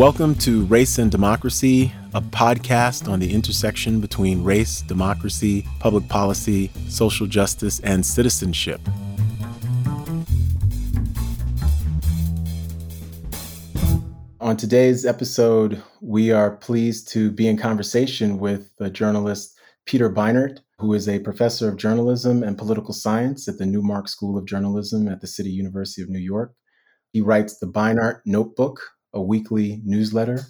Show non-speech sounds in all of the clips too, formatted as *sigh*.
Welcome to Race and Democracy, a podcast on the intersection between race, democracy, public policy, social justice, and citizenship. On today's episode, we are pleased to be in conversation with the journalist Peter Beinart, who is a professor of journalism and political science at the Newmark School of Journalism at the City University of New York. He writes the Beinart Notebook, a weekly newsletter,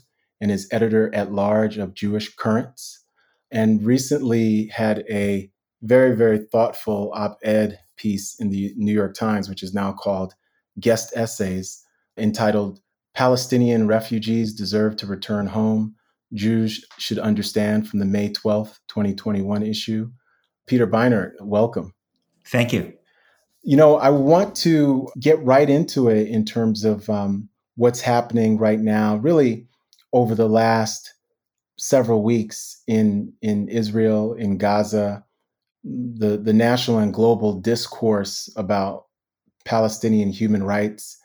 and is editor at large of Jewish Currents, and recently had a very, very thoughtful op ed piece in the New York Times, which is now called Guest Essays, entitled Palestinian Refugees Deserve to Return Home. Jews Should Understand from the May 12th, 2021 issue. Peter Beinart, welcome. Thank you. You know, I want to get right into it in terms of um, what's happening right now, really over the last several weeks in in Israel, in Gaza, the the national and global discourse about Palestinian human rights,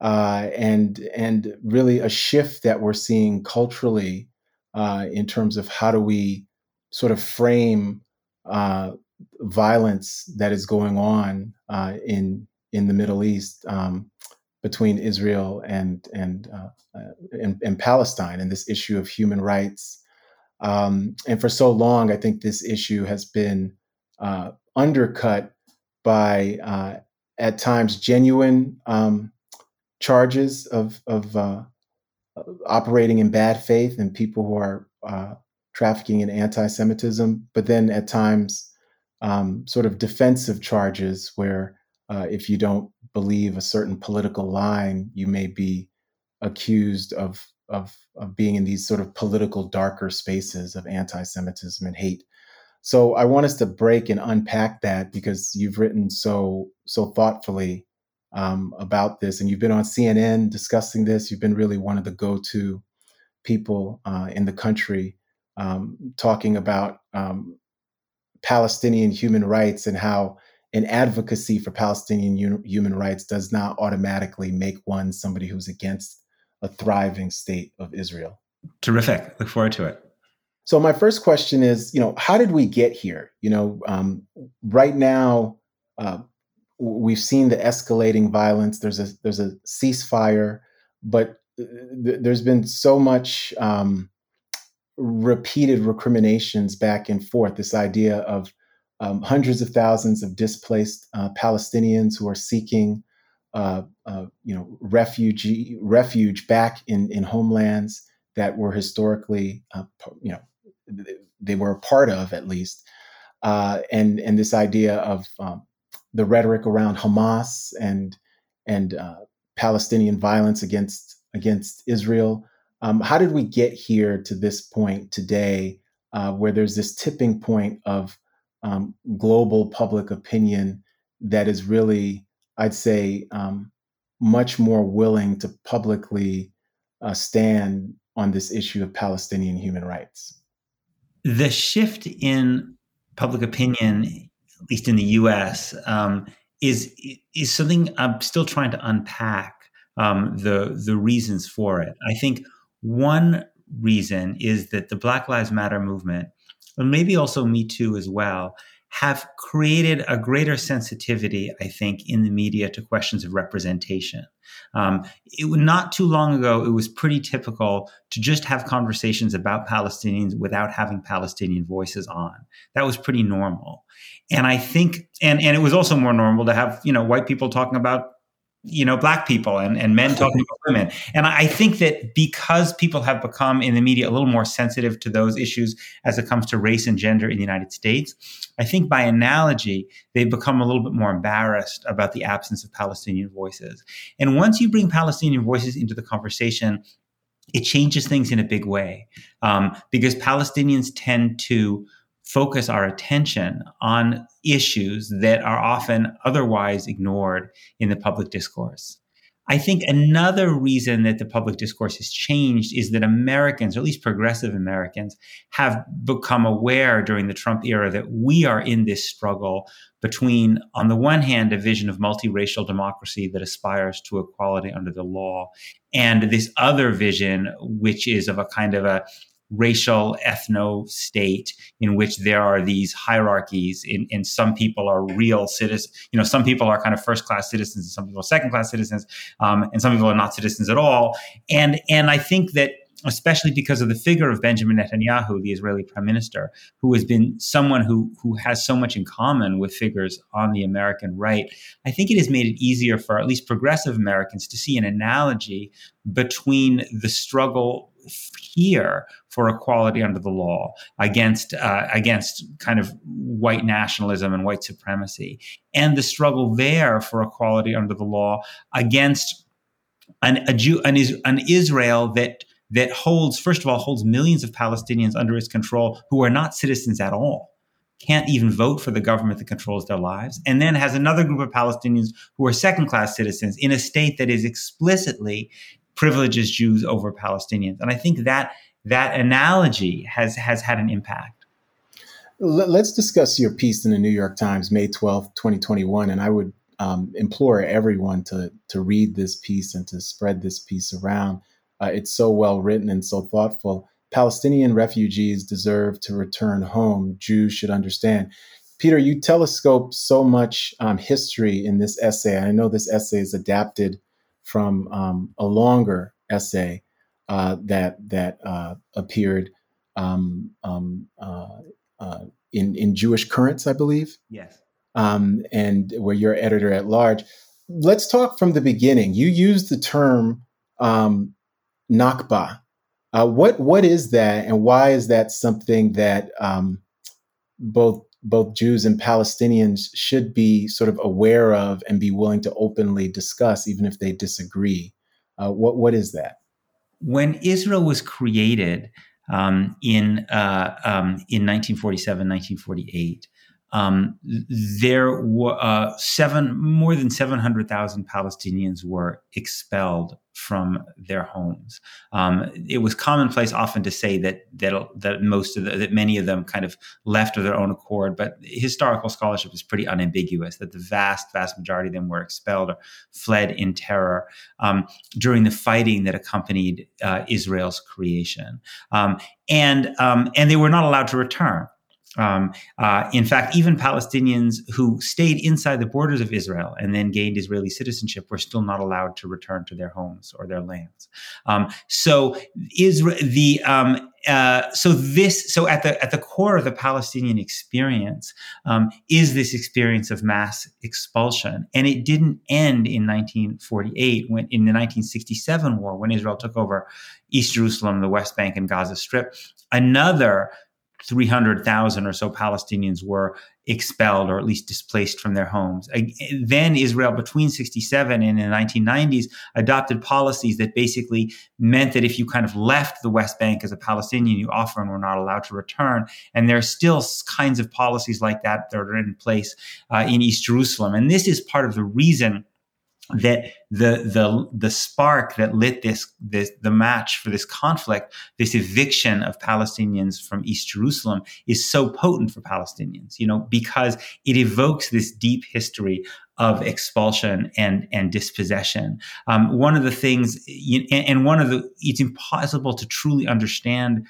uh, and and really a shift that we're seeing culturally uh, in terms of how do we sort of frame uh, violence that is going on uh, in in the Middle East. Um, between Israel and and, uh, uh, and, and Palestine and this issue of human rights. Um, and for so long, I think this issue has been uh, undercut by uh, at times genuine um, charges of of uh, operating in bad faith and people who are uh, trafficking in anti-Semitism, but then at times um, sort of defensive charges where if you don't believe a certain political line, you may be accused of, of, of being in these sort of political darker spaces of anti Semitism and hate. So I want us to break and unpack that because you've written so so thoughtfully um, about this, and you've been on CNN discussing this. You've been really one of the go-to people uh, in the country um, talking about um, Palestinian human rights and how an advocacy for Palestinian human rights does not automatically make one somebody who's against a thriving state of Israel. Terrific. Look forward to it. So my first question is, you know, how did we get here? You know, um, right now uh, we've seen the escalating violence. There's a there's a ceasefire, but uh, th- there's been so much um, repeated recriminations back and forth. This idea of um, hundreds of thousands of displaced uh, Palestinians who are seeking, uh, uh, you know, refugee refuge back in in homelands that were historically, uh, you know, they were a part of at least, uh, and and this idea of um, the rhetoric around Hamas and and uh, Palestinian violence against against Israel. Um, how did we get here to this point today, where there's this tipping point of um, global public opinion that is really, I'd say, um, much more willing to publicly uh, stand on this issue of Palestinian human rights. The shift in public opinion, at least in the U.S., um, is is something I'm still trying to unpack um, the the reasons for it. I think one reason is that the Black Lives Matter movement and maybe also Me Too as well, have created a greater sensitivity, I think, in the media to questions of representation. Um, it, not too long ago, it was pretty typical to just have conversations about Palestinians without having Palestinian voices on. That was pretty normal. And I think, and, and it was also more normal to have, you know, white people talking about you know black people and, and men talking about women. And i think that because people have become in the media a little more sensitive to those issues as it comes to race and gender in the united states i think by analogy they've become a little bit more embarrassed about the absence of palestinian voices. And once you bring palestinian voices into the conversation it changes things in a big way. Um, because palestinians tend to focus our attention on issues that are often otherwise ignored in the public discourse. I think another reason that the public discourse has changed is that Americans, or at least progressive Americans, have become aware during the Trump era that we are in this struggle between, on the one hand, a vision of multiracial democracy that aspires to equality under the law, and this other vision, which is of a kind of a racial ethno state in which there are these hierarchies in, and some people are real citizens you know some people are kind of first class citizens and some people are second class citizens um, and some people are not citizens at all. And and i think that especially because of the figure of Benjamin Netanyahu, the Israeli prime minister, who has been someone who, who has so much in common with figures on the American right, I think it has made it easier for at least progressive Americans to see an analogy between the struggle here for equality under the law against uh, against kind of white nationalism and white supremacy, and the struggle there for equality under the law against an, a Jew, an, an Israel that that holds, first of all, holds millions of Palestinians under its control who are not citizens at all, can't even vote for the government that controls their lives, and then has another group of Palestinians who are second class citizens in a state that is explicitly privileges Jews over Palestinians. And I think that that analogy has has had an impact. Let's discuss your piece in the New York Times, May 12, 2021. And I would um, implore everyone to, to read this piece and to spread this piece around. Uh, it's so well written and so thoughtful. Palestinian refugees deserve to return home. Jews should understand. Peter, you telescope so much um, history in this essay. I know this essay is adapted from um, a longer essay uh, that that uh, appeared um, um uh, uh, in in Jewish Currents, I believe. Yes. Um, and where you're editor at large. Let's talk from the beginning. You used the term um, Nakba. Uh, what what is that, and why is that something that um, both both Jews and Palestinians should be sort of aware of and be willing to openly discuss, even if they disagree? Uh, what what is that? When Israel was created um, in uh, um, in 1947, 1948, um, there were uh, seven more than 700,000 Palestinians were expelled from their homes. Um, it was commonplace often to say that that, that most of the, that many of them kind of left of their own accord, but historical scholarship is pretty unambiguous that the vast vast majority of them were expelled or fled in terror um, during the fighting that accompanied uh, Israel's creation, um, and um, and they were not allowed to return. Um, uh, in fact, even Palestinians who stayed inside the borders of Israel and then gained Israeli citizenship were still not allowed to return to their homes or their lands. Um, so Israel, the um, uh, so this so at the at the core of the Palestinian experience um, is this experience of mass expulsion, and it didn't end in 1948 when in the 1967 war when Israel took over East Jerusalem, the West Bank, and Gaza Strip. Another 300,000 or so Palestinians were expelled or at least displaced from their homes. Then Israel, between 67 and the 1990s, adopted policies that basically meant that if you kind of left the West Bank as a Palestinian, you often were not allowed to return. And there are still kinds of policies like that that are in place uh, in East Jerusalem. And this is part of the reason that the the the spark that lit this this the match for this conflict, this eviction of Palestinians from East Jerusalem, is so potent for Palestinians. You know, because it evokes this deep history of expulsion and and dispossession. Um, one of the things, and one of the, it's impossible to truly understand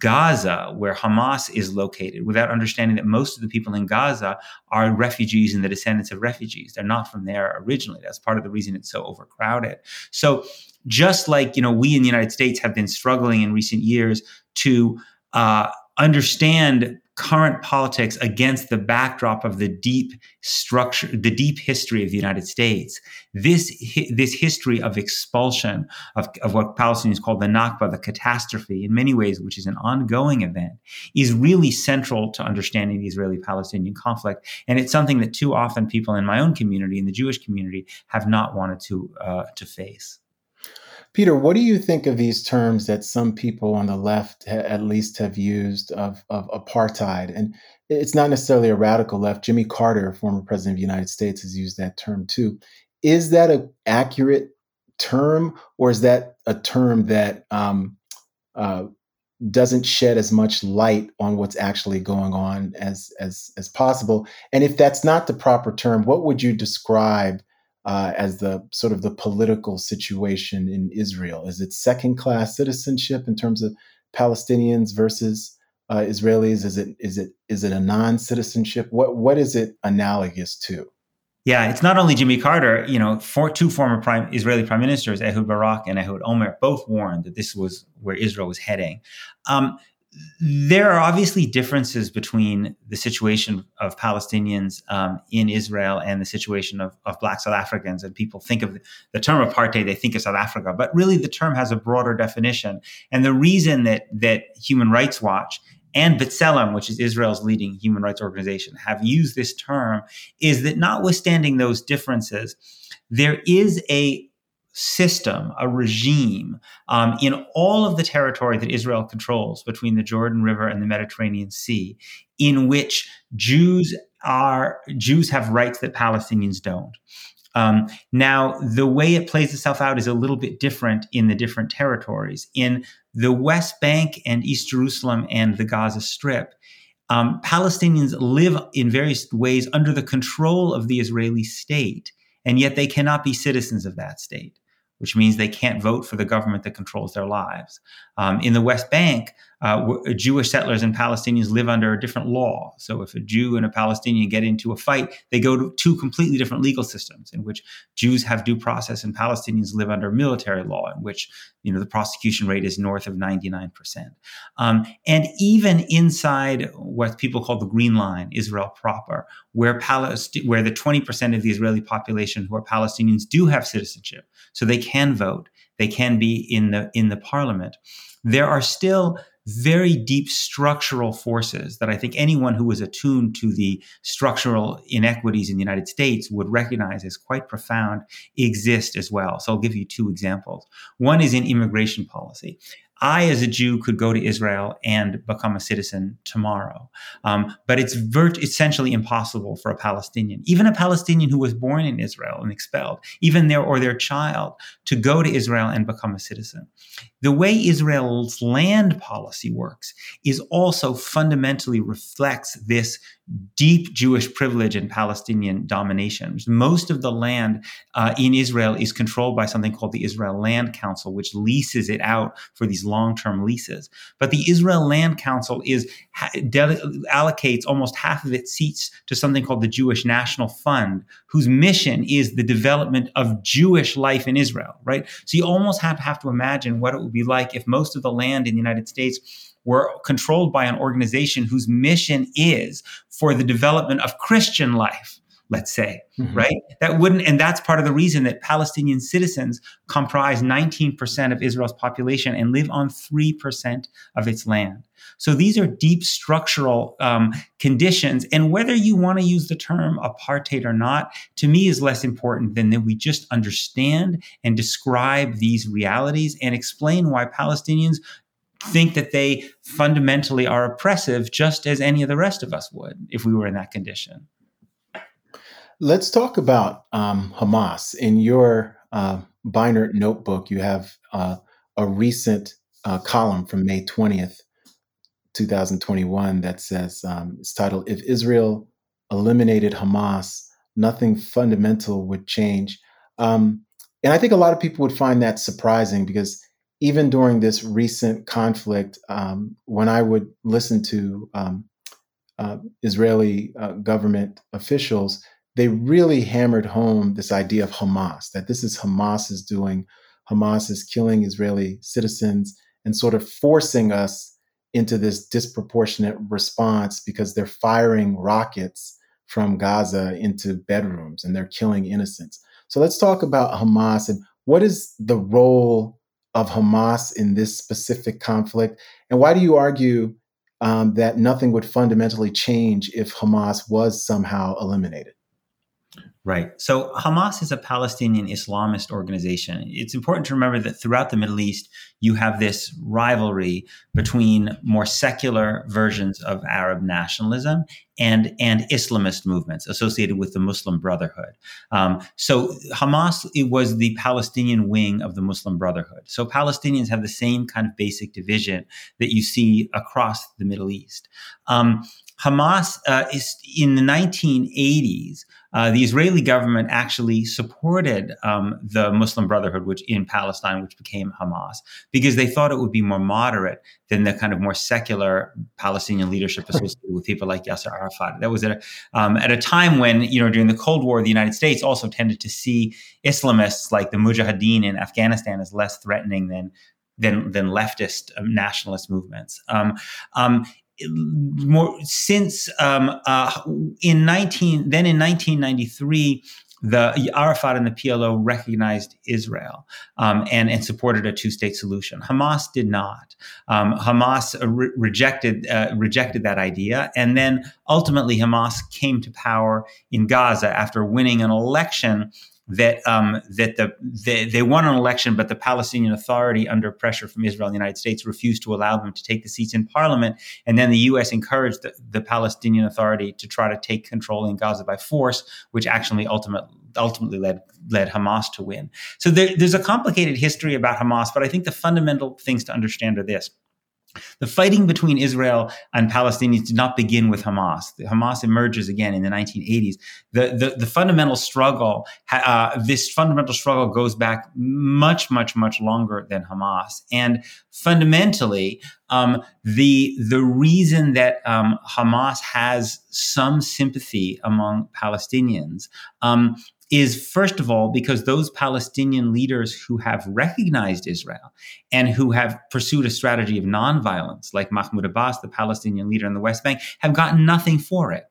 Gaza, where Hamas is located, without understanding that most of the people in Gaza are refugees and the descendants of refugees. They're not from there originally. That's part of the reason it's so overcrowded. So, just like you know, we in the United States have been struggling in recent years to uh, understand current politics against the backdrop of the deep structure, the deep history of the United States. This, this history of expulsion, of, of what Palestinians call the Nakba, the catastrophe, in many ways, which is an ongoing event, is really central to understanding the Israeli Palestinian conflict. And it's something that too often people in my own community, in the Jewish community, have not wanted to, uh, to face. Peter, what do you think of these terms that some people on the left ha- at least have used of, of apartheid? And it's not necessarily a radical left. Jimmy Carter, former president of the United States, has used that term too. is that an accurate term, or is that a term that um, uh, doesn't shed as much light on what's actually going on as as as possible? And if that's not the proper term, what would you describe uh, as the sort of the political situation in Israel? Is it second class citizenship in terms of Palestinians versus uh, Israelis? Is it is it is it a non citizenship? What what is it analogous to? Yeah, it's not only Jimmy Carter. You know, four, two former prime, Israeli prime ministers, Ehud Barak and Ehud Olmert, both warned that this was where Israel was heading. Um, there are obviously differences between the situation of Palestinians um, in Israel and the situation of, of, Black South Africans. And people think of the term apartheid, they think of South Africa, but really the term has a broader definition. And the reason that that Human Rights Watch and B'Tselem, which is Israel's leading human rights organization, have used this term is that notwithstanding those differences, there is a system, a regime um, in all of the territory that Israel controls between the Jordan River and the Mediterranean Sea, in which Jews are Jews have rights that Palestinians don't. Um, now, the way it plays itself out is a little bit different in the different territories. In the West Bank and East Jerusalem and the Gaza Strip, um, Palestinians live in various ways under the control of the Israeli state, and yet they cannot be citizens of that state which means they can't vote for the government that controls their lives. Um, in the West Bank, uh, Jewish settlers and Palestinians live under a different law. So if a Jew and a Palestinian get into a fight, they go to two completely different legal systems in which Jews have due process and Palestinians live under military law, in which you know the prosecution rate is north of 99%. Um, and even inside what people call the Green Line, Israel proper, where, Palest- where the 20% of the Israeli population who are Palestinians do have citizenship, so they can vote, they can be in the in the parliament. There are still very deep structural forces that I think anyone who is attuned to the structural inequities in the United States would recognize as quite profound exist as well. So I'll give you two examples. One is in immigration policy. I, as a Jew, could go to Israel and become a citizen tomorrow. Um, but it's essentially impossible for a Palestinian, even a Palestinian who was born in Israel and expelled, even their or their child, to go to Israel and become a citizen. The way Israel's land policy works is also fundamentally reflects this deep Jewish privilege and Palestinian domination. Most of the land uh, in Israel is controlled by something called the Israel Land Council, which leases it out for these long-term leases. But the Israel Land Council is allocates almost half of its seats to something called the Jewish National Fund, whose mission is the development of Jewish life in Israel. Right. So you almost have to have to imagine what it would be like if most of the land in the United States were controlled by an organization whose mission is for the development of Christian life let's say, mm-hmm. right? That wouldn't, and that's part of the reason that Palestinian citizens comprise 19% of Israel's population and live on 3% of its land. So these are deep structural um, conditions. And whether you want to use the term apartheid or not, to me is less important than that we just understand and describe these realities and explain why Palestinians think that they fundamentally are oppressive just as any of the rest of us would if we were in that condition. Let's talk about um, Hamas. In your uh, notebook, you have uh, a recent uh, column from May 20th, 2021, that says um, it's titled, If Israel Eliminated Hamas, Nothing Fundamental Would Change. Um, and I think a lot of people would find that surprising because even during this recent conflict, um, when I would listen to um, uh, Israeli uh, government officials, they really hammered home this idea of Hamas, that this is Hamas is doing, Hamas is killing Israeli citizens and sort of forcing us into this disproportionate response because they're firing rockets from Gaza into bedrooms and they're killing innocents. So let's talk about Hamas and what is the role of Hamas in this specific conflict? And why do you argue um, that nothing would fundamentally change if Hamas was somehow eliminated? Right. So Hamas is a Palestinian Islamist organization. It's important to remember that throughout the Middle East, you have this rivalry between more secular versions of Arab nationalism and, and Islamist movements associated with the Muslim Brotherhood. Um, so Hamas it was the Palestinian wing of the Muslim Brotherhood. So Palestinians have the same kind of basic division that you see across the Middle East. Um, Hamas uh, is in the 1980s. Uh, the Israeli government actually supported um, the Muslim Brotherhood, which in Palestine, which became Hamas, because they thought it would be more moderate than the kind of more secular Palestinian leadership associated with people like Yasser Arafat. That was at a, um, at a time when, you know, during the Cold War, the United States also tended to see Islamists like the Mujahideen in Afghanistan as less threatening than than than leftist um, nationalist movements. Um, um, more since um, uh, in 19 then in 1993 the Arafat and the PLO recognized Israel um, and, and supported a two-state solution. Hamas did not. Um, Hamas re- rejected uh, rejected that idea, and then ultimately Hamas came to power in Gaza after winning an election that um, that the, the, they won an election, but the Palestinian Authority, under pressure from Israel and the United States, refused to allow them to take the seats in parliament. And then the U.S. encouraged the, the Palestinian Authority to try to take control in Gaza by force, which actually ultimately ultimately led led Hamas to win. So there, there's a complicated history about Hamas, but I think the fundamental things to understand are this. The fighting between Israel and Palestinians did not begin with Hamas. Hamas emerges again in the 1980s. The, the, the fundamental struggle, uh, this fundamental struggle goes back much, much, much longer than Hamas. And fundamentally, um, the, the reason that um, Hamas has some sympathy among Palestinians um, is first of all because those Palestinian leaders who have recognized Israel and who have pursued a strategy of nonviolence, like Mahmoud Abbas, the Palestinian leader in the West Bank, have gotten nothing for it.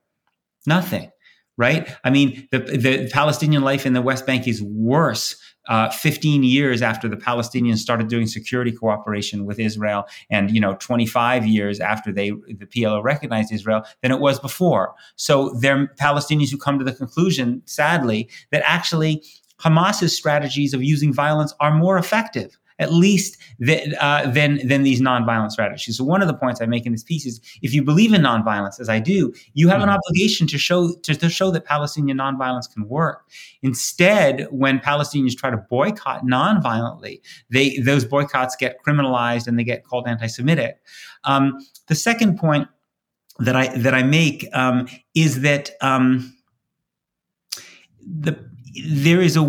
Nothing right? I mean, the, the Palestinian life in the West Bank is worse uh, 15 years after the Palestinians started doing security cooperation with Israel, and you know 25 years after they the PLO recognized Israel than it was before. So there are Palestinians who come to the conclusion, sadly, that actually Hamas's strategies of using violence are more effective at least th- uh, than than these nonviolent strategies. So one of the points I make in this piece is if you believe in nonviolence, as I do, you have mm-hmm. an obligation to show to, to show that Palestinian nonviolence can work. Instead, when Palestinians try to boycott nonviolently, they those boycotts get criminalized and they get called anti-Semitic. Um, the second point that I that I make um, is that um, the there is a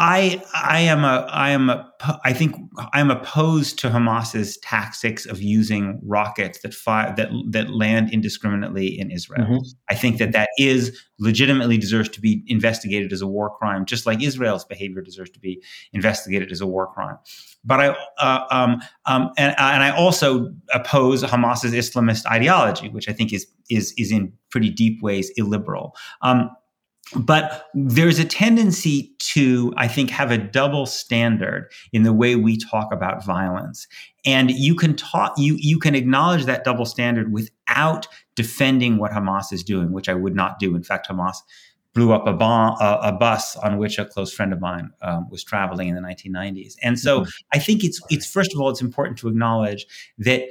I I am a I am a I think I'm opposed to Hamas's tactics of using rockets that fire that that land indiscriminately in Israel. Mm-hmm. I think that that is legitimately deserves to be investigated as a war crime, just like Israel's behavior deserves to be investigated as a war crime. But I uh, um, um, and and I also oppose Hamas's Islamist ideology, which I think is is is in pretty deep ways illiberal. Um, but there's a tendency to i think have a double standard in the way we talk about violence. And you can talk you you can acknowledge that double standard without defending what hamas is doing which i would not do. In fact hamas blew up a, bomb, a, a bus on which a close friend of mine um, was traveling in the 1990s and so mm-hmm. i think it's it's first of all it's important to acknowledge that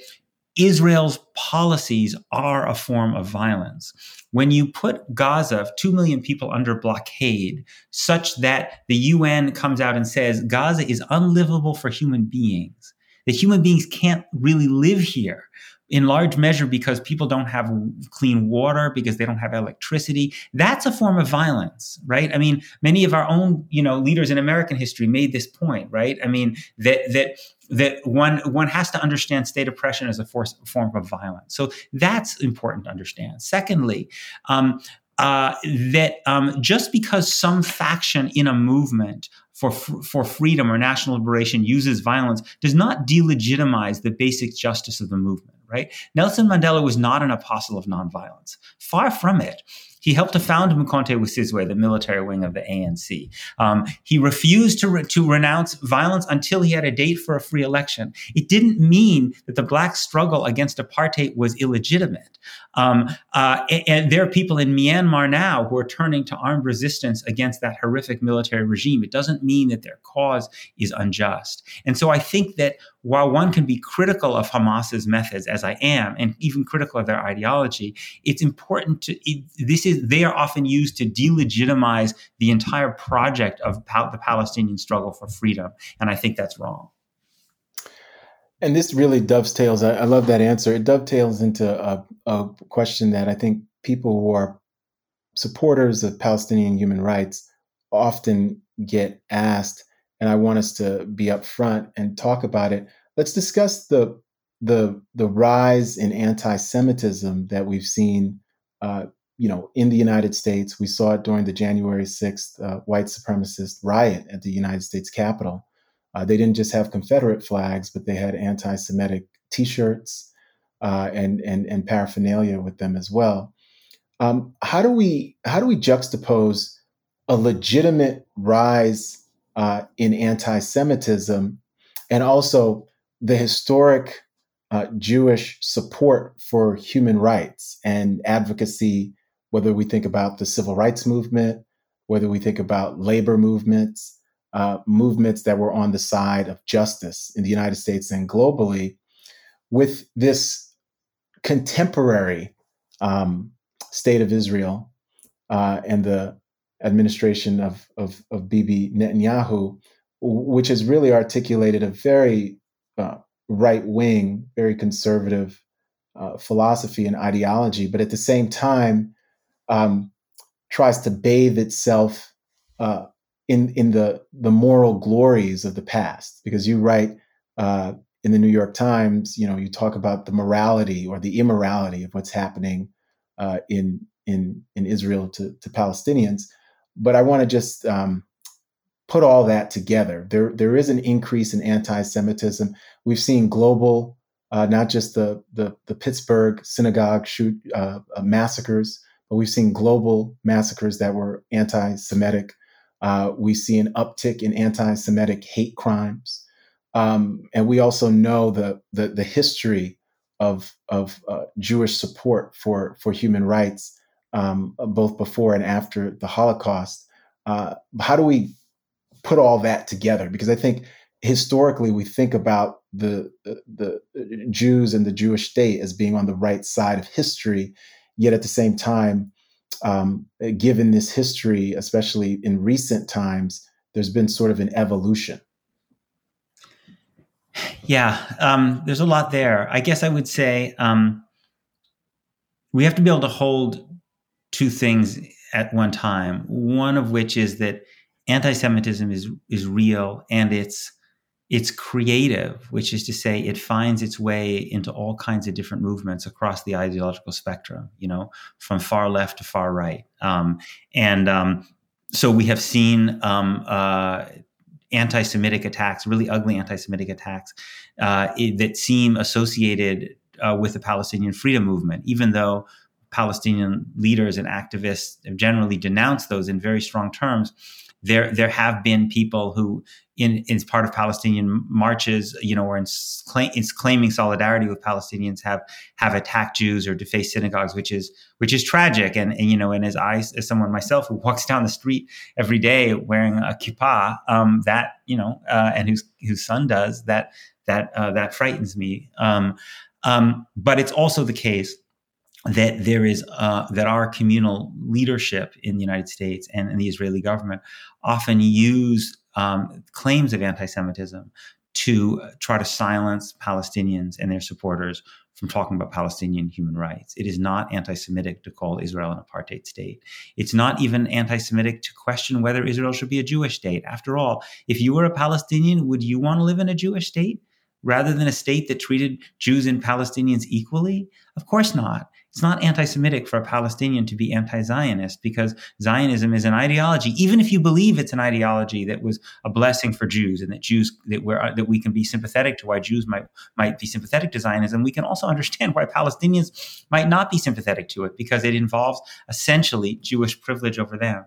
Israel's policies are a form of violence. When you put Gaza, 2 million people under blockade, such that the UN comes out and says Gaza is unlivable for human beings, that human beings can't really live here, in large measure because people don't have clean water because they don't have electricity that's a form of violence right i mean many of our own you know leaders in american history made this point right i mean that that that one one has to understand state oppression as a force, form of violence. So that's important to understand. Secondly, um, uh, that um, just because some faction in a movement for for freedom or national liberation uses violence does not delegitimize the basic justice of the movement. Right? Nelson Mandela was not an apostle of nonviolence. Far from it. He helped to found Mkhonto Wesizwe, the military wing of the ANC. Um, he refused to, re- to renounce violence until he had a date for a free election. It didn't mean that the black struggle against apartheid was illegitimate. Um, uh, and, and, there are people in Myanmar now who are turning to armed resistance against that horrific military regime. It doesn't mean that their cause is unjust. And so I think that while one can be critical of Hamas's methods, as I am, and even critical of their ideology, it's important to it, this is they are often used to delegitimize the entire project of the Palestinian struggle for freedom, and I think that's wrong. And this really dovetails. I, I love that answer. It dovetails into a, a question that I think people who are supporters of Palestinian human rights often get asked, and I want us to be upfront and talk about it. Let's discuss the the the rise in anti-Semitism that we've seen, uh, you know, in the United States. We saw it during the January sixth uh, white supremacist riot at the United States Capitol. Uh, they didn't just have Confederate flags, but they had anti-Semitic T-shirts uh, and and and paraphernalia with them as well. Um, how do we how do we juxtapose a legitimate rise uh, in anti-Semitism and also the historic uh, Jewish support for human rights and advocacy? Whether we think about the civil rights movement, whether we think about labor movements, uh, movements that were on the side of justice in the United States and globally with this contemporary um, state of Israel uh, and the administration of, of, of Bibi Netanyahu, which has really articulated a very uh, right wing, very conservative uh, philosophy and ideology, but at the same time um, tries to bathe itself uh, in in the the moral glories of the past because you write uh, in the New York Times, you know, you talk about the morality or the immorality of what's happening uh, in in in Israel to, to Palestinians. But I want to just um, put all that together. There there is an increase in anti-Semitism. We've seen global, uh, not just the, the the Pittsburgh synagogue shoot uh, uh, massacres, but we've seen global massacres that were anti-Semitic. Uh, we see an uptick in anti-Semitic hate crimes, um, and we also know the the, the history of of uh, Jewish support for for human rights, um, both before and after the Holocaust. Uh, how do we put all that together? Because I think historically we think about the, the, the Jews and the Jewish state as being on the right side of history, yet at the same time um, given this history, especially in recent times, there's been sort of an evolution. Yeah, um, there's a lot there. I guess I would say um, we have to be able to hold two things at one time. One of which is that anti-Semitism is is real and it's it's creative, which is to say, it finds its way into all kinds of different movements across the ideological spectrum, you know, from far left to far right. Um, and um, so we have seen um, uh, anti Semitic attacks, really ugly anti Semitic attacks uh, that seem associated uh, with the Palestinian freedom movement, even though Palestinian leaders and activists have generally denounced those in very strong terms there there have been people who in in part of Palestinian marches, you know, or in, claim, in claiming solidarity with Palestinians have have attacked Jews or defaced synagogues, which is which is tragic. And, and you know, and as I as someone myself who walks down the street every day wearing a kippah, um, that you know, uh, and whose whose son does that that uh, that frightens me. Um, um, but it's also the case that there is uh, that our communal leadership in the United States and in the Israeli government often use um, claims of anti-Semitism to try to silence Palestinians and their supporters from talking about Palestinian human rights. It is not anti Semitic to call Israel an apartheid state. It's not even anti Semitic to question whether Israel should be a Jewish state. After all, if you were a Palestinian, would you want to live in a Jewish state rather than a state that treated Jews and Palestinians equally? Of course not. It's not anti-Semitic for a Palestinian to be anti-Zionist because Zionism is an ideology. Even if you believe it's an ideology that was a blessing for Jews and that Jews that we that we can be sympathetic to why Jews might might be sympathetic to Zionism, we can also understand why Palestinians might not be sympathetic to it because it involves essentially Jewish privilege over them.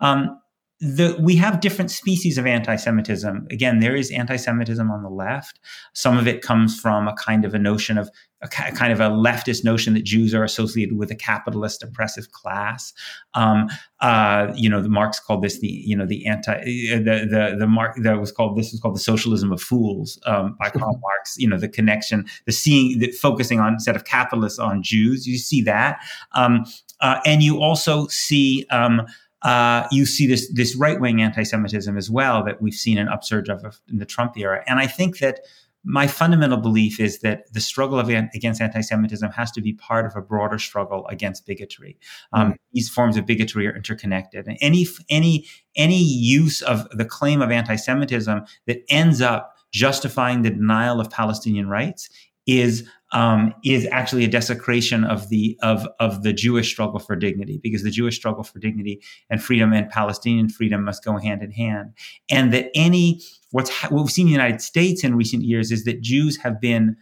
Um, the, we have different species of anti-Semitism. Again, there is anti-Semitism on the left. Some of it comes from a kind of a notion of a kind of a leftist notion that Jews are associated with a capitalist oppressive class. Um, uh, you know, the Marx called this the you know the anti the the the Mark that was called this was called the socialism of fools um, by Karl Marx. You know, the connection, the seeing, the focusing on instead of capitalists on Jews. You see that, um, uh, and you also see. Um, uh, you see this this right wing anti Semitism as well that we've seen an upsurge of in the Trump era. And I think that my fundamental belief is that the struggle of, against anti-Semitism has to be part of a broader struggle against bigotry. Um, mm. These forms of bigotry are interconnected, and any any any use of the claim of anti-Semitism that ends up justifying the denial of Palestinian rights is um, is actually a desecration of the of of the Jewish struggle for dignity, because the Jewish struggle for dignity and freedom and Palestinian freedom must go hand in hand, and that any what's what we've seen in the United States in recent years is that Jews have been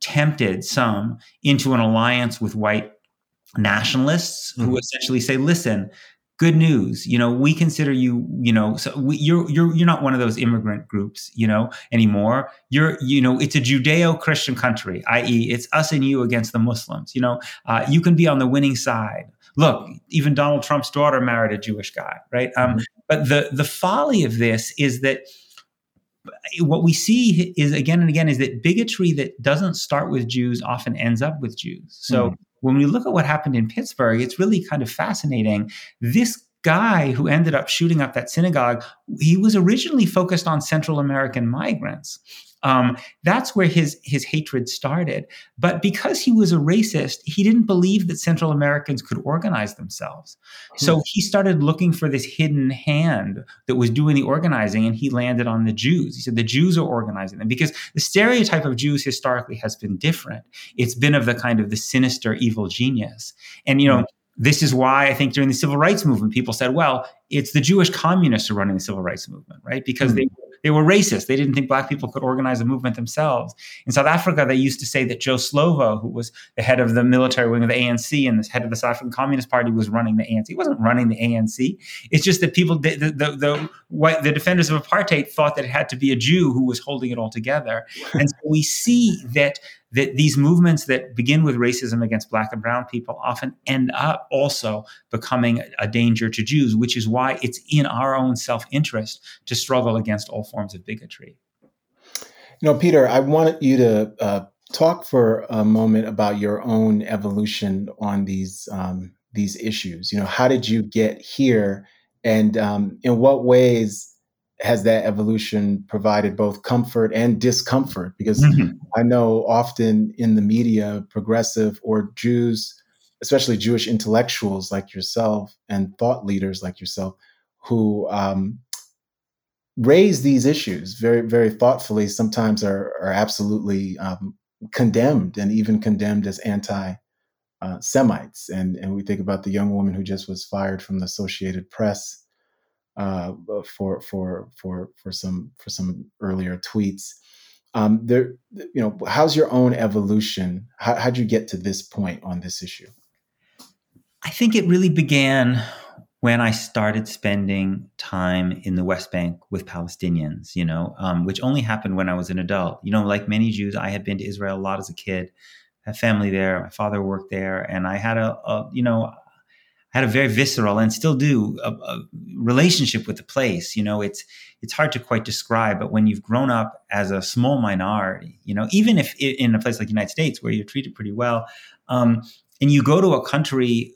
tempted some into an alliance with white nationalists mm-hmm. who essentially say, listen, good news you know we consider you you know so we, you're you're you're not one of those immigrant groups you know anymore. You're you know it's a judeo-christian country i.e it's us and you against the muslims you know? Uh, you can be on the winning side. Look even donald trump's daughter married a jewish guy right? Um, mm-hmm. but the the folly of this is that what we see is again and again is that bigotry that doesn't start with Jews often ends up with Jews. So mm when we look at what happened in Pittsburgh, it's really kind of fascinating. This guy who ended up shooting up that synagogue, he was originally focused on Central American migrants. Um, that's where his his hatred started. But because he was a racist, he didn't believe that Central Americans could organize themselves. So hmm. he started looking for this hidden hand that was doing the organizing, and he landed on the Jews. He said the Jews are organizing them because the stereotype of Jews historically has been different. It's been of the kind of the sinister, evil genius, and you know. Mm-hmm this is why I think during the civil rights movement, people said, well, it's the Jewish communists who are running the civil rights movement, right? Because mm-hmm. they they were racist. They didn't think black people could organize a movement themselves. In South Africa, they used to say that Joe Slovo, who was the head of the military wing of the ANC and the head of the South African Communist Party, was running the ANC. He wasn't running the ANC. It's just that people, the, the, the, the, white, the defenders of apartheid thought that it had to be a Jew who was holding it all together. And so we see that that these movements that begin with racism against black and brown people often end up also becoming a danger to Jews, which is why it's in our own self-interest to struggle against all forms of bigotry. You know, Peter, I wanted you to uh, talk for a moment about your own evolution on these um, these issues. You know, how did you get here, and um, in what ways has that evolution provided both comfort and discomfort? Because mm-hmm. I know often in the media, progressive or Jews, especially Jewish intellectuals like yourself and thought leaders like yourself, who um, raise these issues very, very thoughtfully, sometimes are, are absolutely um, condemned and even condemned as anti uh, Semites. And, and we think about the young woman who just was fired from the Associated Press uh, for for for for some for some earlier tweets. Um, there, you know, how's your own evolution? How, how'd you get to this point on this issue? I think it really began when I started spending time in the West Bank with Palestinians, you know, um, which only happened when I was an adult. You know, like many Jews, I had been to Israel a lot as a kid, I had family there, my father worked there, and I had a, a you know, had a very visceral and still do a, a, relationship with the place. You know, it's it's hard to quite describe, but when you've grown up as a small minority, you know, even if in a place like the United States where you're treated pretty well, um, and you go to a country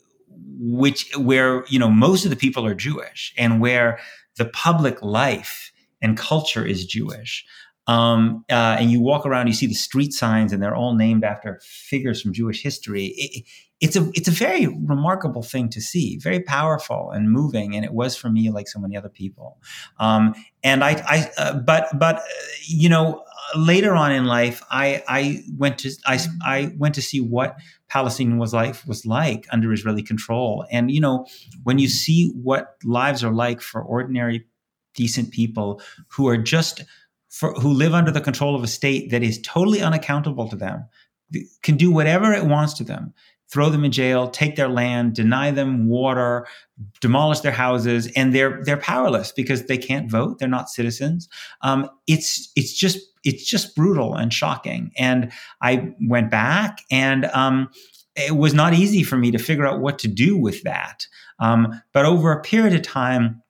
which where you know most of the people are Jewish and where the public life and culture is Jewish. Um, uh, and you walk around, you see the street signs, and they're all named after figures from Jewish history. It, it's a it's a very remarkable thing to see, very powerful and moving, and it was for me like so many other people. Um, and I, I uh, but but uh, you know, later on in life, I I went to I I went to see what Palestinian was life was like under Israeli control, and you know, when you see what lives are like for ordinary, decent people who are just for, who live under the control of a state that is totally unaccountable to them, can do whatever it wants to them, throw them in jail, take their land, deny them water, demolish their houses, and they're they're powerless because they can't vote. They're not citizens. Um, it's it's just it's just brutal and shocking. And I went back, and um, it was not easy for me to figure out what to do with that. Um, but over a period of time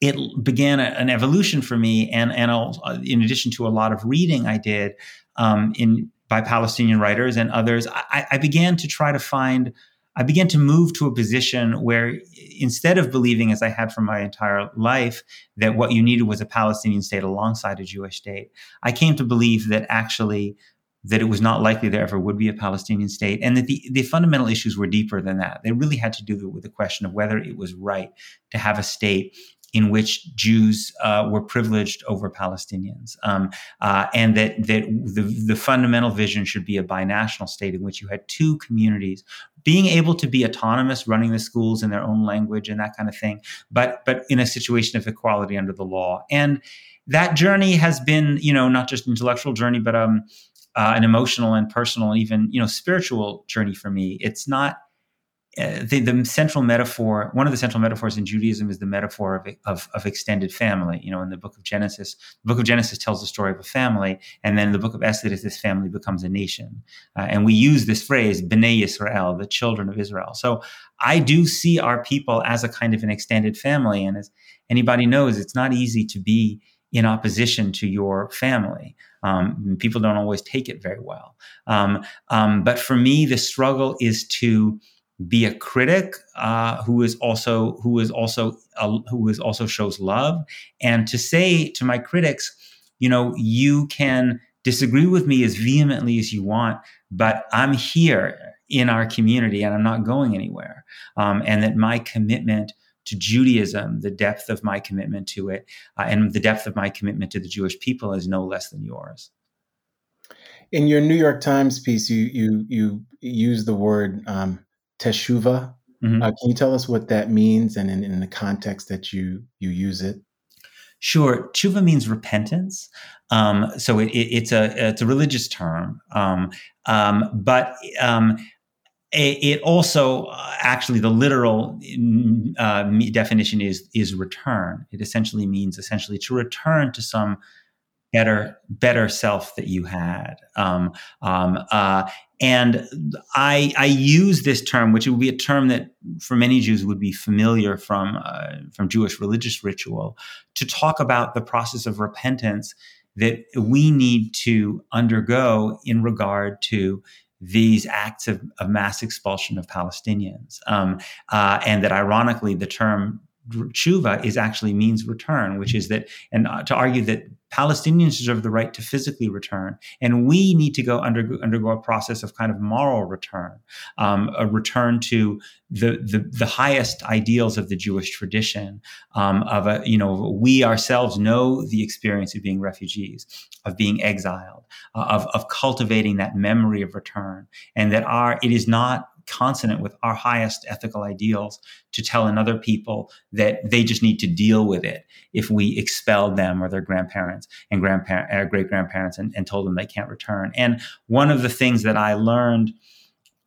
it began a, an evolution for me, and and uh, in addition to a lot of reading I did um, in by Palestinian writers and others, I, I began to try to find. I began to move to a position where instead of believing, as I had for my entire life, that what you needed was a Palestinian state alongside a Jewish state, I came to believe that actually that it was not likely there ever would be a Palestinian state, and that the, the fundamental issues were deeper than that. They really had to do with the question of whether it was right to have a state in which Jews uh, were privileged over Palestinians, um, uh, and that that the, the fundamental vision should be a binational state in which you had two communities being able to be autonomous, running the schools in their own language and that kind of thing, but but in a situation of equality under the law. And that journey has been, you know, not just an intellectual journey, but um, uh, an emotional and personal, even you know, spiritual journey for me. It's not uh, the, the, central metaphor, one of the central metaphors in Judaism is the metaphor of, of, of, extended family. You know, in the book of Genesis, the book of Genesis tells the story of a family, and then the book of Exodus, this family becomes a nation. Uh, and we use this phrase, Bnei Yisrael, the children of Israel. So I do see our people as a kind of an extended family. And as anybody knows, it's not easy to be in opposition to your family. Um, people don't always take it very well. Um, um, but for me, the struggle is to be a critic uh, who is also who is also uh, who is also shows love. And to say to my critics you know you can disagree with me as vehemently as you want but i'm here in our community and i'm not going anywhere. Um, and that my commitment to judaism the depth of my commitment to it uh, and the depth of my commitment to the jewish people is no less than yours. In your new york times piece you you you use the word um, teshuva. Mm-hmm. Uh, can you tell us what that means and in, in, the context that you you use it? Sure. Tshuva means repentance. Um, so it, it, it's a it's a religious term, um, um, but um, it, it, also uh, actually the literal uh, definition is is return. It essentially means essentially to return to some better better self that you had um, um, uh, and I, I use this term, which would be a term that for many Jews would be familiar from uh, from Jewish religious ritual, to talk about the process of repentance that we need to undergo in regard to these acts of, of mass expulsion of Palestinians, um, uh, and that ironically the term tshuva is actually means return, which is that, and uh, to argue that Palestinians deserve the right to physically return, and we need to go under, undergo a process of kind of moral return, um, a return to the, the, the highest ideals of the Jewish tradition. Um, of a you know, we ourselves know the experience of being refugees, of being exiled, uh, of of cultivating that memory of return, and that our it is not consonant with our highest ethical ideals to tell another people that they just need to deal with it if we expelled them or their grandparents and grandparents, uh, great grandparents, and, and told them they can't return. And one of the things that I learned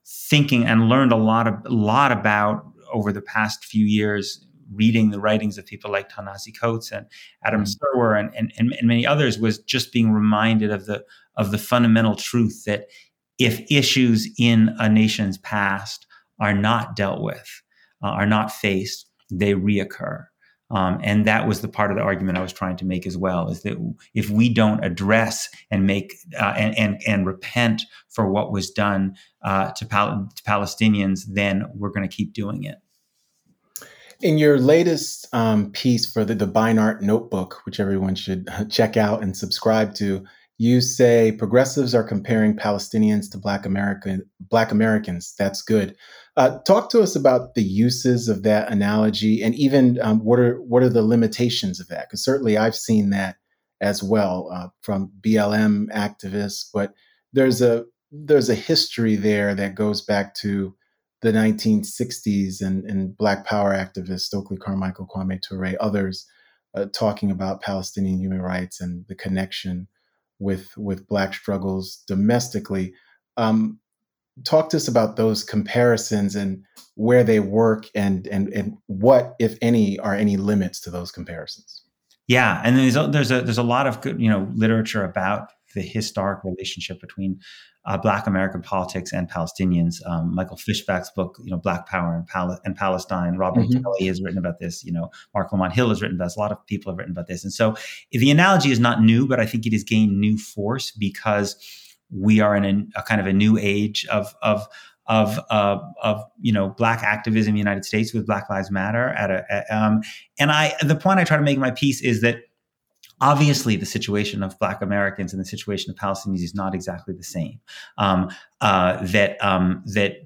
thinking and learned a lot of a lot about over the past few years reading the writings of people like Ta-Nehisi Coates and Adam mm-hmm. Serwer and, and, and, many others was just being reminded of the of the fundamental truth that if issues in a nation's past are not dealt with, uh, are not faced, they reoccur. Um, and that was the part of the argument I was trying to make as well: is that if we don't address and make uh, and, and and repent for what was done uh, to, Pal- to Palestinians, then we're going to keep doing it. In your latest um, piece for the, the Beinart Notebook, which everyone should *laughs* check out and subscribe to, you say progressives are comparing Palestinians to Black American Black Americans. That's good. Uh, talk to us about the uses of that analogy, and even um, what are what are the limitations of that? Because certainly I've seen that as well uh, from BLM activists, but there's a there's a history there that goes back to the 1960s and, and Black Power activists, Stokely Carmichael, Kwame Ture, others, uh, talking about Palestinian human rights and the connection with with Black struggles domestically. Um, talk to us about those comparisons and where they work, and and and what, if any, are any limits to those comparisons. Yeah, and there's a, there's a there's a lot of good you know literature about the historic relationship between uh, Black American politics and Palestinians. Um, Michael Fischbach's book, you know, Black Power and, Pal- and Palestine. Robin mm-hmm. Kelley has written about this. You know, Marc Lamont Hill has written about this. A lot of people have written about this. And so the analogy is not new, but I think it has gained new force because we are in a, a kind of a new age of of of uh, of you know black activism in the United States with Black Lives Matter. At a at, um, and I the point I try to make in my piece is that Obviously, the situation of Black Americans and the situation of Palestinians is not exactly the same. Um, uh, that um, that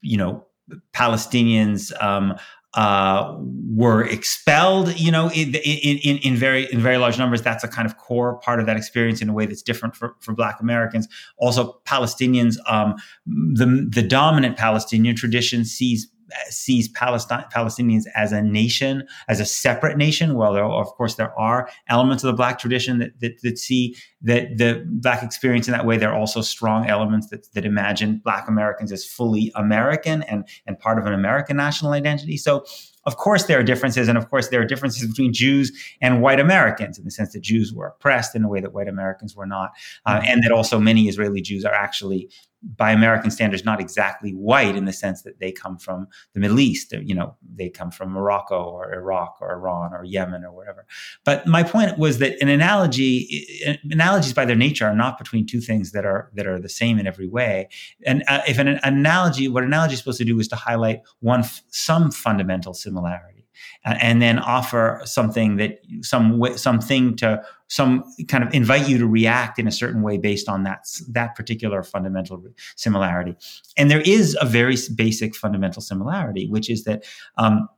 you know Palestinians um, uh, were expelled, you know, in, in, in, very in very large numbers. That's a kind of core part of that experience in a way that's different for, for Black Americans. Also, Palestinians, um, the the dominant Palestinian tradition sees sees Palestine, Palestinians as a nation, as a separate nation. Well, there, of course, there are elements of the Black tradition that, that, that, see that the Black experience in that way. There are also strong elements that, that imagine Black Americans as fully American and, and part of an American national identity. So of course, there are differences, and of course, there are differences between Jews and white Americans in the sense that Jews were oppressed in a way that white Americans were not, uh, mm-hmm. and that also many Israeli Jews are actually by American standards, not exactly white in the sense that they come from the Middle East. You know, they come from Morocco or Iraq or Iran or Yemen or wherever. But my point was that an analogy, analogies by their nature are not between two things that are that are the same in every way. And uh, if an, an analogy, what an analogy is supposed to do is to highlight one some fundamental similarity and then offer something that some something to some kind of invite you to react in a certain way based on that that particular fundamental similarity and there is a very basic fundamental similarity which is that um,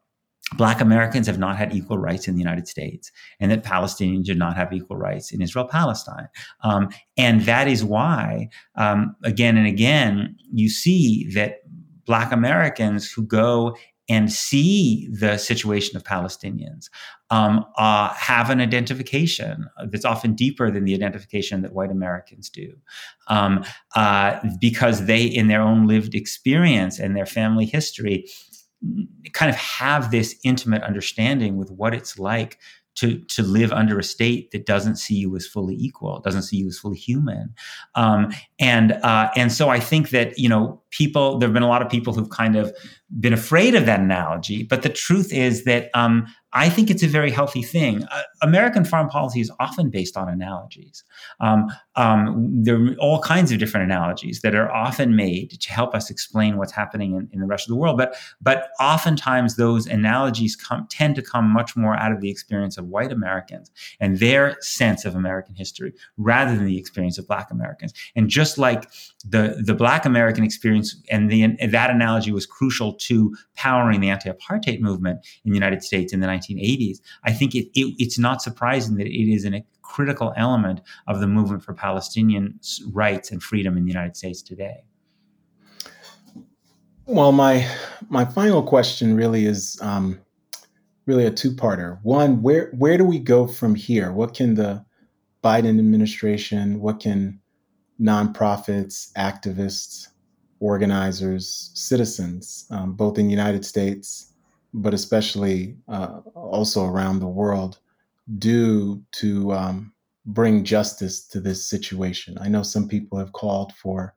Black Americans have not had equal rights in the United States, and that Palestinians do not have equal rights in Israel Palestine. Um, and that is why, um, again and again, you see that Black Americans who go and see the situation of Palestinians um, uh, have an identification that's often deeper than the identification that white Americans do. Um, uh, because they, in their own lived experience and their family history, kind of have this intimate understanding with what it's like to to live under a state that doesn't see you as fully equal, doesn't see you as fully human, um, and uh, and so I think that you know people there have been a lot of people who've kind of been afraid of that analogy, but the truth is that um, I think it's a very healthy thing. Uh, American foreign policy is often based on analogies. Um, um, there are all kinds of different analogies that are often made to help us explain what's happening in, in the rest of the world. But but oftentimes those analogies come, tend to come much more out of the experience of white Americans and their sense of American history rather than the experience of Black Americans. And just like the the Black American experience and the that analogy was crucial to powering the anti-apartheid movement in the United States in the 1980s. I think it, it, it's not surprising that it is a critical element of the movement for Palestinian rights and freedom in the United States today. Well, my my final question really is um, really a two-parter. One, where where do we go from here? What can the Biden administration, what can nonprofits, activists, organizers, citizens, um, both in the United States, but especially uh, also around the world, do to um, bring justice to this situation? I know some people have called for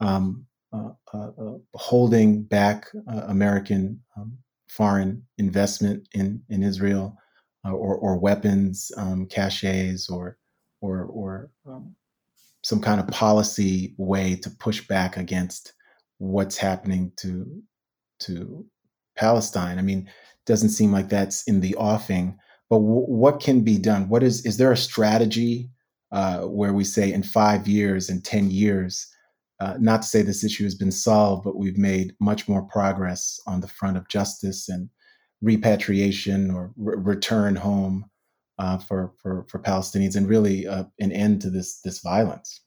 um, uh, uh, uh holding back uh, American um, foreign investment in, in Israel uh, or, or weapons um, caches or or, or um, some kind of policy way to push back against what's happening to to Palestine. I mean, doesn't seem like that's in the offing. But w- what can be done? What is is there a strategy uh, where we say in five years, in ten years? Uh, not to say this issue has been solved, but we've made much more progress on the front of justice and repatriation or re- return home uh, for, for for Palestinians, and really uh, an end to this this violence.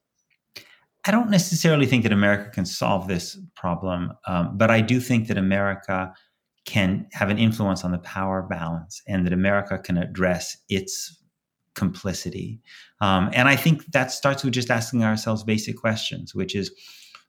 I don't necessarily think that America can solve this problem, um, but I do think that America can have an influence on the power balance and that America can address its complicity. Um, and I think that starts with just asking ourselves basic questions, which is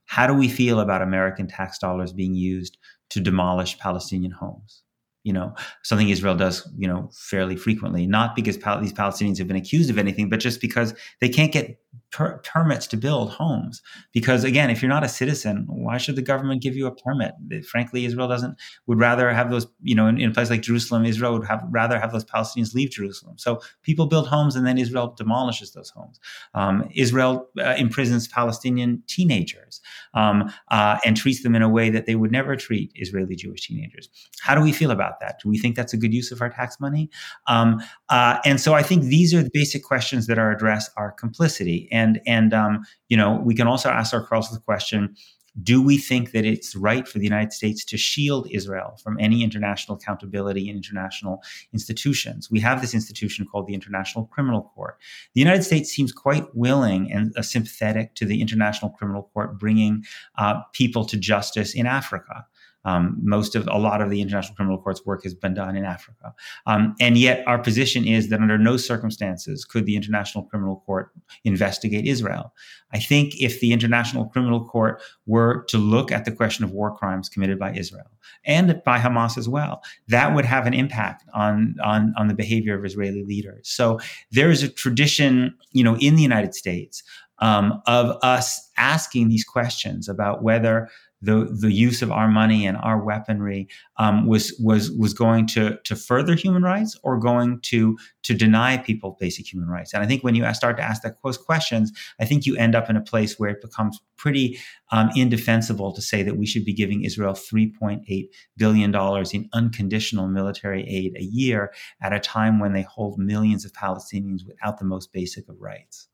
how do we feel about American tax dollars being used to demolish Palestinian homes? You know something Israel does you know fairly frequently. Not because pal- these Palestinians have been accused of anything but just because they can't get per- permits to build homes. Because again if you're not a citizen why should the government give you a permit? Frankly Israel doesn't would rather have those you know in, in a place like Jerusalem Israel would have rather have those Palestinians leave Jerusalem. So people build homes and then Israel demolishes those homes. Um, Israel uh, imprisons Palestinian teenagers um, uh, and treats them in a way that they would never treat Israeli Jewish teenagers. How do we feel about about that? Do we think that's a good use of our tax money? Um, uh, and so I think these are the basic questions that are addressed are complicity. And, and um, you know, we can also ask ourselves the question, do we think that it's right for the United States to shield Israel from any international accountability in international institutions? We have this institution called the International Criminal Court. The United States seems quite willing and uh, sympathetic to the International Criminal Court bringing uh, people to justice in Africa. Um, most of a lot of the International Criminal Court's work has been done in Africa, um, and yet our position is that under no circumstances could the International Criminal Court investigate Israel. I think if the International Criminal Court were to look at the question of war crimes committed by Israel and by Hamas as well, that would have an impact on on on the behavior of Israeli leaders. So there is a tradition, you know, in the United States um, of us asking these questions about whether the the use of our money and our weaponry um, was was was going to to further human rights or going to to deny people basic human rights. And I think when you start to ask those questions, I think you end up in a place where it becomes pretty um, indefensible to say that we should be giving Israel 3.8 billion dollars in unconditional military aid a year at a time when they hold millions of Palestinians without the most basic of rights.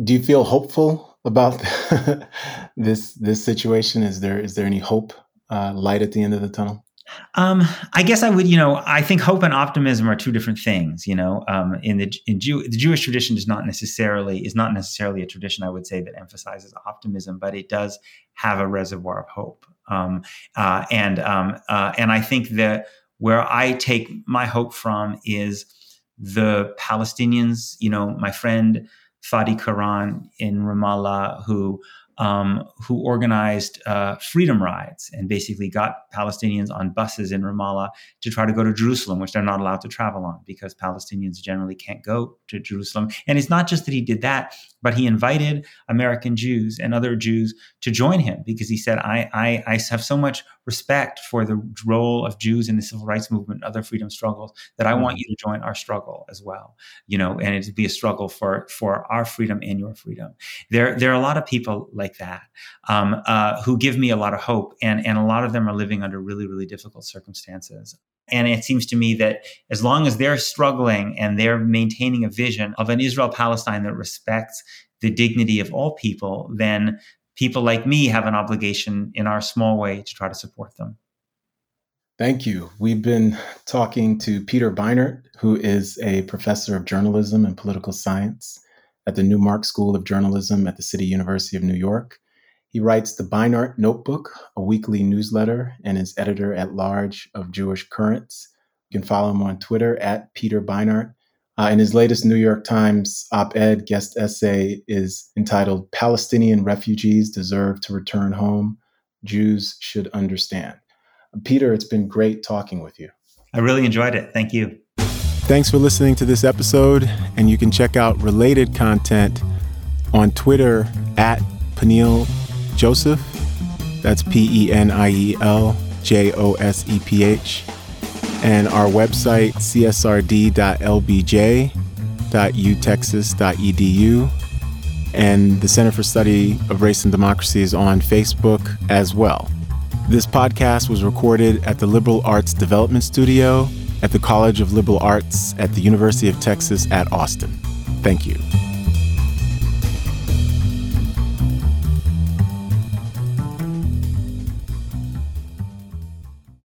Do you feel hopeful about *laughs* this this situation? Is there is there any hope, uh, light at the end of the tunnel? Um, I guess I would, you know, I think hope and optimism are two different things. You know, um, in the in Jew, the Jewish tradition is not necessarily is not necessarily a tradition I would say that emphasizes optimism, but it does have a reservoir of hope. Um, uh, and um, uh, and I think that where I take my hope from is the Palestinians. You know, my friend Fadi Quran in Ramallah, who um, who organized uh, freedom rides and basically got Palestinians on buses in Ramallah to try to go to Jerusalem, which they're not allowed to travel on because Palestinians generally can't go to Jerusalem. And it's not just that he did that, but he invited American Jews and other Jews to join him because he said, I, I, I have so much respect for the role of Jews in the civil rights movement and other freedom struggles that I want mm. you to join our struggle as well. You know, and it to be a struggle for for our freedom and your freedom. There there are a lot of people like that um, uh, who give me a lot of hope, and and a lot of them are living under really really difficult circumstances. And it seems to me that as long as they're struggling and they're maintaining a vision of an Israel Palestine that respects the dignity of all people, then people like me have an obligation in our small way to try to support them. Thank you. We've been talking to Peter Beinart, who is a professor of journalism and political science at the Newmark School of Journalism at the City University of New York. He writes the Beinart Notebook, a weekly newsletter, and is editor at large of Jewish Currents. You can follow him on Twitter at Peter Beinart. Uh, and his latest New York Times op ed guest essay is entitled Palestinian Refugees Deserve to Return Home. Jews Should Understand. Peter, it's been great talking with you. I really enjoyed it. Thank you. Thanks for listening to this episode. And you can check out related content on Twitter at Peniel Joseph. That's P E N I E L J O S E P H and our website, csrd.lbj.utexas.edu. And the Center for Study of Race and Democracy is on Facebook as well. This podcast was recorded at the Liberal Arts Development Studio at the College of Liberal Arts at the University of Texas at Austin. Thank you.